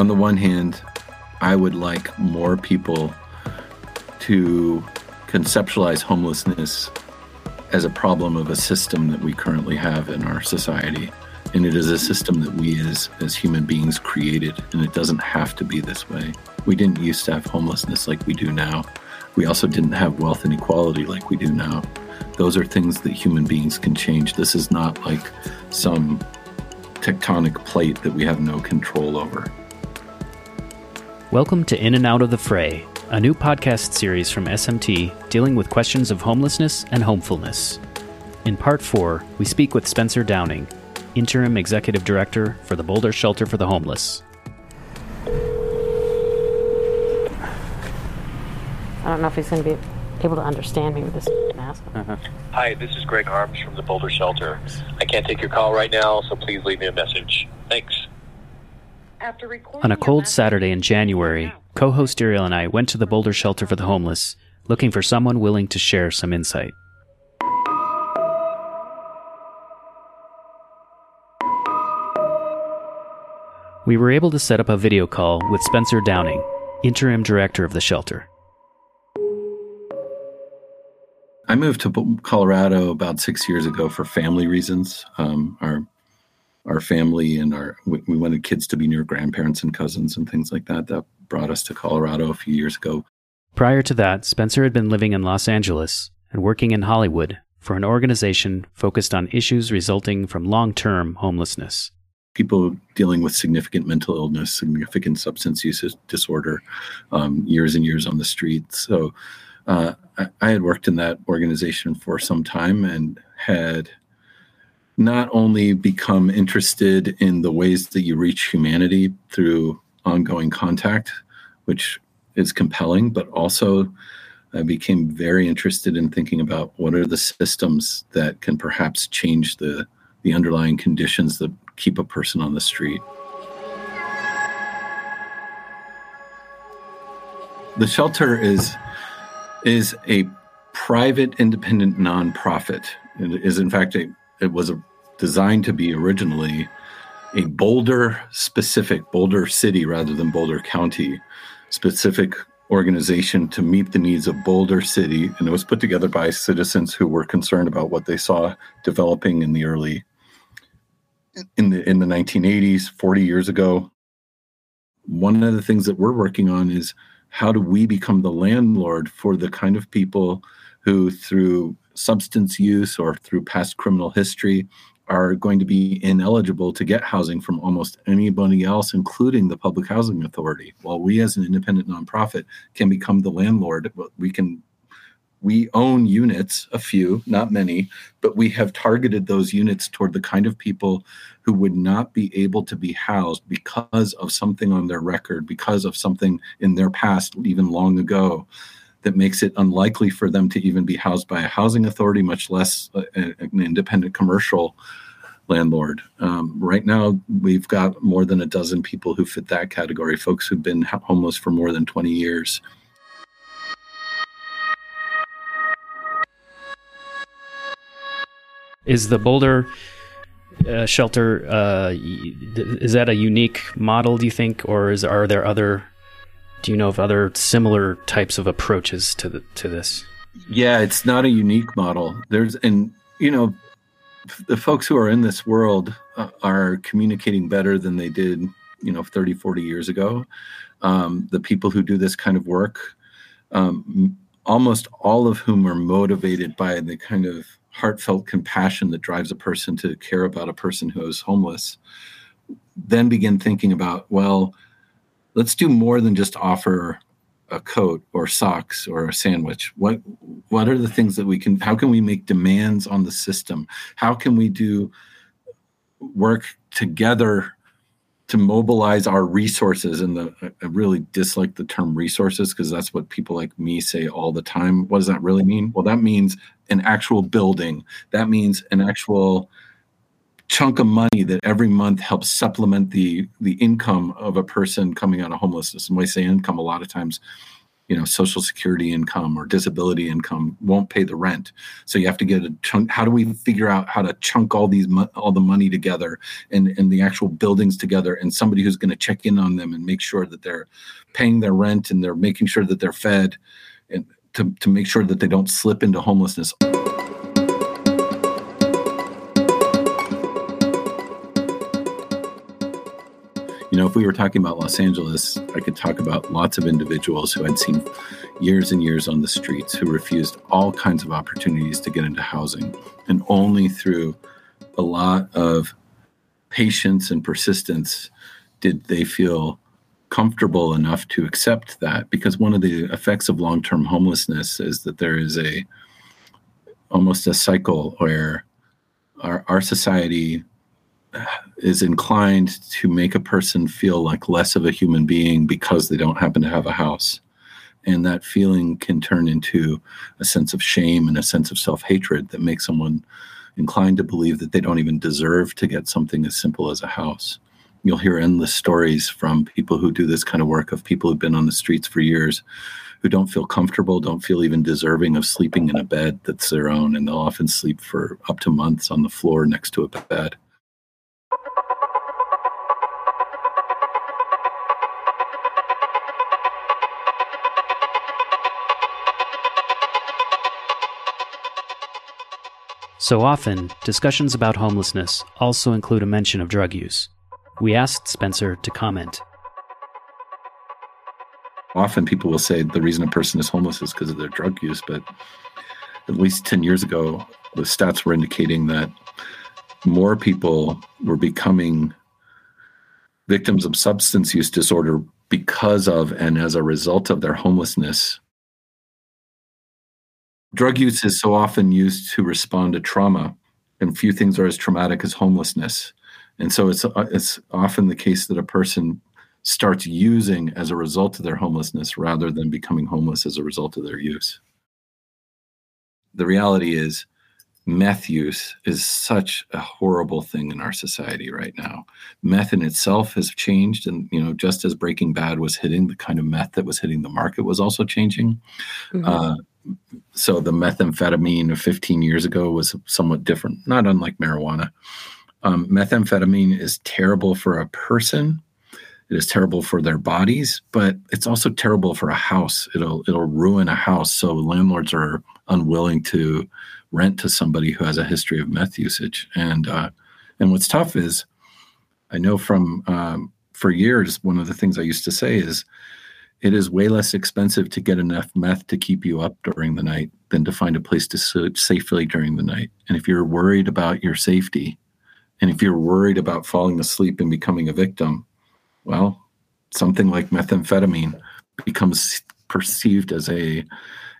on the one hand, I would like more people to conceptualize homelessness as a problem of a system that we currently have in our society. And it is a system that we as, as human beings created, and it doesn't have to be this way. We didn't used to have homelessness like we do now. We also didn't have wealth inequality like we do now. Those are things that human beings can change. This is not like some tectonic plate that we have no control over. Welcome to In and Out of the Fray, a new podcast series from SMT dealing with questions of homelessness and homefulness. In part four, we speak with Spencer Downing, Interim Executive Director for the Boulder Shelter for the Homeless. I don't know if he's going to be able to understand me with this mask. Uh-huh. Hi, this is Greg Harms from the Boulder Shelter. I can't take your call right now, so please leave me a message. Thanks. On a cold Saturday in January, co host Ariel and I went to the Boulder Shelter for the Homeless, looking for someone willing to share some insight. We were able to set up a video call with Spencer Downing, interim director of the shelter. I moved to Colorado about six years ago for family reasons. Um, our our family and our we, we wanted kids to be near grandparents and cousins and things like that. That brought us to Colorado a few years ago. Prior to that, Spencer had been living in Los Angeles and working in Hollywood for an organization focused on issues resulting from long term homelessness. People dealing with significant mental illness, significant substance use disorder, um, years and years on the street. So uh, I, I had worked in that organization for some time and had not only become interested in the ways that you reach humanity through ongoing contact, which is compelling, but also I became very interested in thinking about what are the systems that can perhaps change the, the underlying conditions that keep a person on the street. The shelter is is a private independent nonprofit. It is in fact a, it was a, designed to be originally a Boulder specific, Boulder City rather than Boulder County specific organization to meet the needs of Boulder City. And it was put together by citizens who were concerned about what they saw developing in the early in the in the 1980s, 40 years ago. One of the things that we're working on is how do we become the landlord for the kind of people who through substance use or through past criminal history are going to be ineligible to get housing from almost anybody else, including the Public Housing Authority. While we, as an independent nonprofit, can become the landlord, we can we own units, a few, not many, but we have targeted those units toward the kind of people who would not be able to be housed because of something on their record, because of something in their past, even long ago that makes it unlikely for them to even be housed by a housing authority, much less an independent commercial landlord. Um, right now, we've got more than a dozen people who fit that category, folks who've been homeless for more than 20 years. Is the Boulder uh, shelter uh, is that a unique model? Do you think, or is are there other do you know of other similar types of approaches to the, to this? Yeah, it's not a unique model. There's and you know the folks who are in this world uh, are communicating better than they did, you know, 30, 40 years ago. Um, the people who do this kind of work, um, almost all of whom are motivated by the kind of heartfelt compassion that drives a person to care about a person who is homeless, then begin thinking about, well, let's do more than just offer a coat or socks or a sandwich. What what are the things that we can how can we make demands on the system? How can we do work together to mobilize our resources? And the i really dislike the term resources because that's what people like me say all the time. What does that really mean? Well that means an actual building. That means an actual chunk of money that every month helps supplement the the income of a person coming out of homelessness. And when I say income, a lot of times you know social security income or disability income won't pay the rent so you have to get a chunk how do we figure out how to chunk all these all the money together and and the actual buildings together and somebody who's going to check in on them and make sure that they're paying their rent and they're making sure that they're fed and to, to make sure that they don't slip into homelessness know, if we were talking about Los Angeles, I could talk about lots of individuals who had seen years and years on the streets who refused all kinds of opportunities to get into housing. And only through a lot of patience and persistence did they feel comfortable enough to accept that. Because one of the effects of long term homelessness is that there is a almost a cycle where our, our society is inclined to make a person feel like less of a human being because they don't happen to have a house. And that feeling can turn into a sense of shame and a sense of self hatred that makes someone inclined to believe that they don't even deserve to get something as simple as a house. You'll hear endless stories from people who do this kind of work of people who've been on the streets for years who don't feel comfortable, don't feel even deserving of sleeping in a bed that's their own. And they'll often sleep for up to months on the floor next to a bed. So often, discussions about homelessness also include a mention of drug use. We asked Spencer to comment. Often people will say the reason a person is homeless is because of their drug use, but at least 10 years ago, the stats were indicating that more people were becoming victims of substance use disorder because of and as a result of their homelessness Drug use is so often used to respond to trauma, and few things are as traumatic as homelessness. And so it's uh, it's often the case that a person starts using as a result of their homelessness rather than becoming homeless as a result of their use. The reality is meth use is such a horrible thing in our society right now. Meth in itself has changed and you know just as Breaking Bad was hitting the kind of meth that was hitting the market was also changing. Mm-hmm. Uh, so the methamphetamine of 15 years ago was somewhat different, not unlike marijuana. Um, methamphetamine is terrible for a person. It is terrible for their bodies, but it's also terrible for a house. It'll it'll ruin a house. So landlords are unwilling to rent to somebody who has a history of meth usage. And uh, and what's tough is, I know from um, for years one of the things I used to say is it is way less expensive to get enough meth to keep you up during the night than to find a place to sleep safely during the night. And if you're worried about your safety, and if you're worried about falling asleep and becoming a victim, well, something like methamphetamine becomes perceived as a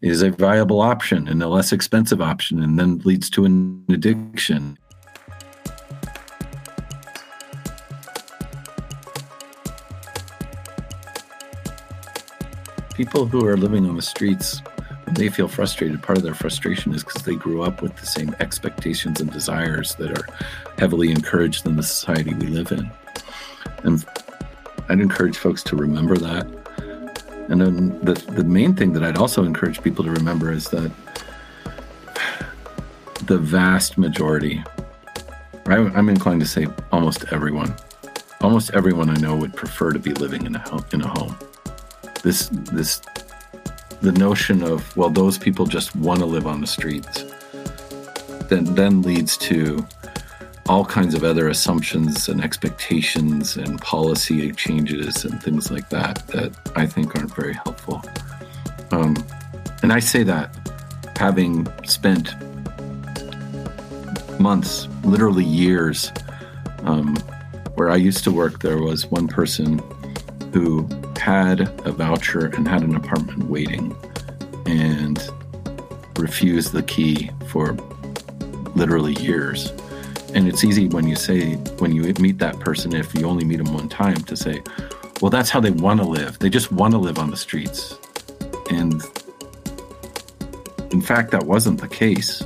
is a viable option and a less expensive option and then leads to an addiction people who are living on the streets they feel frustrated part of their frustration is because they grew up with the same expectations and desires that are heavily encouraged in the society we live in. And i'd encourage folks to remember that. And then the, the main thing that i'd also encourage people to remember is that the vast majority i'm inclined to say almost everyone almost everyone i know would prefer to be living in a in a home this this the notion of well those people just want to live on the streets then then leads to all kinds of other assumptions and expectations and policy changes and things like that that I think aren't very helpful. Um, and I say that having spent months, literally years, um, where I used to work, there was one person who had a voucher and had an apartment waiting and refused the key for literally years. And it's easy when you say, when you meet that person, if you only meet them one time, to say, well, that's how they want to live. They just want to live on the streets. And in fact, that wasn't the case.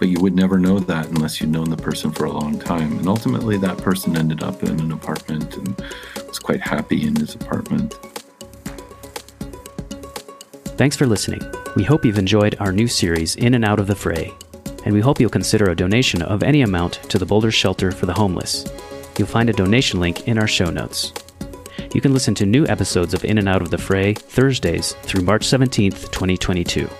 But you would never know that unless you'd known the person for a long time. And ultimately, that person ended up in an apartment and was quite happy in his apartment. Thanks for listening. We hope you've enjoyed our new series, In and Out of the Fray, and we hope you'll consider a donation of any amount to the Boulder Shelter for the Homeless. You'll find a donation link in our show notes. You can listen to new episodes of In and Out of the Fray Thursdays through March 17th, 2022.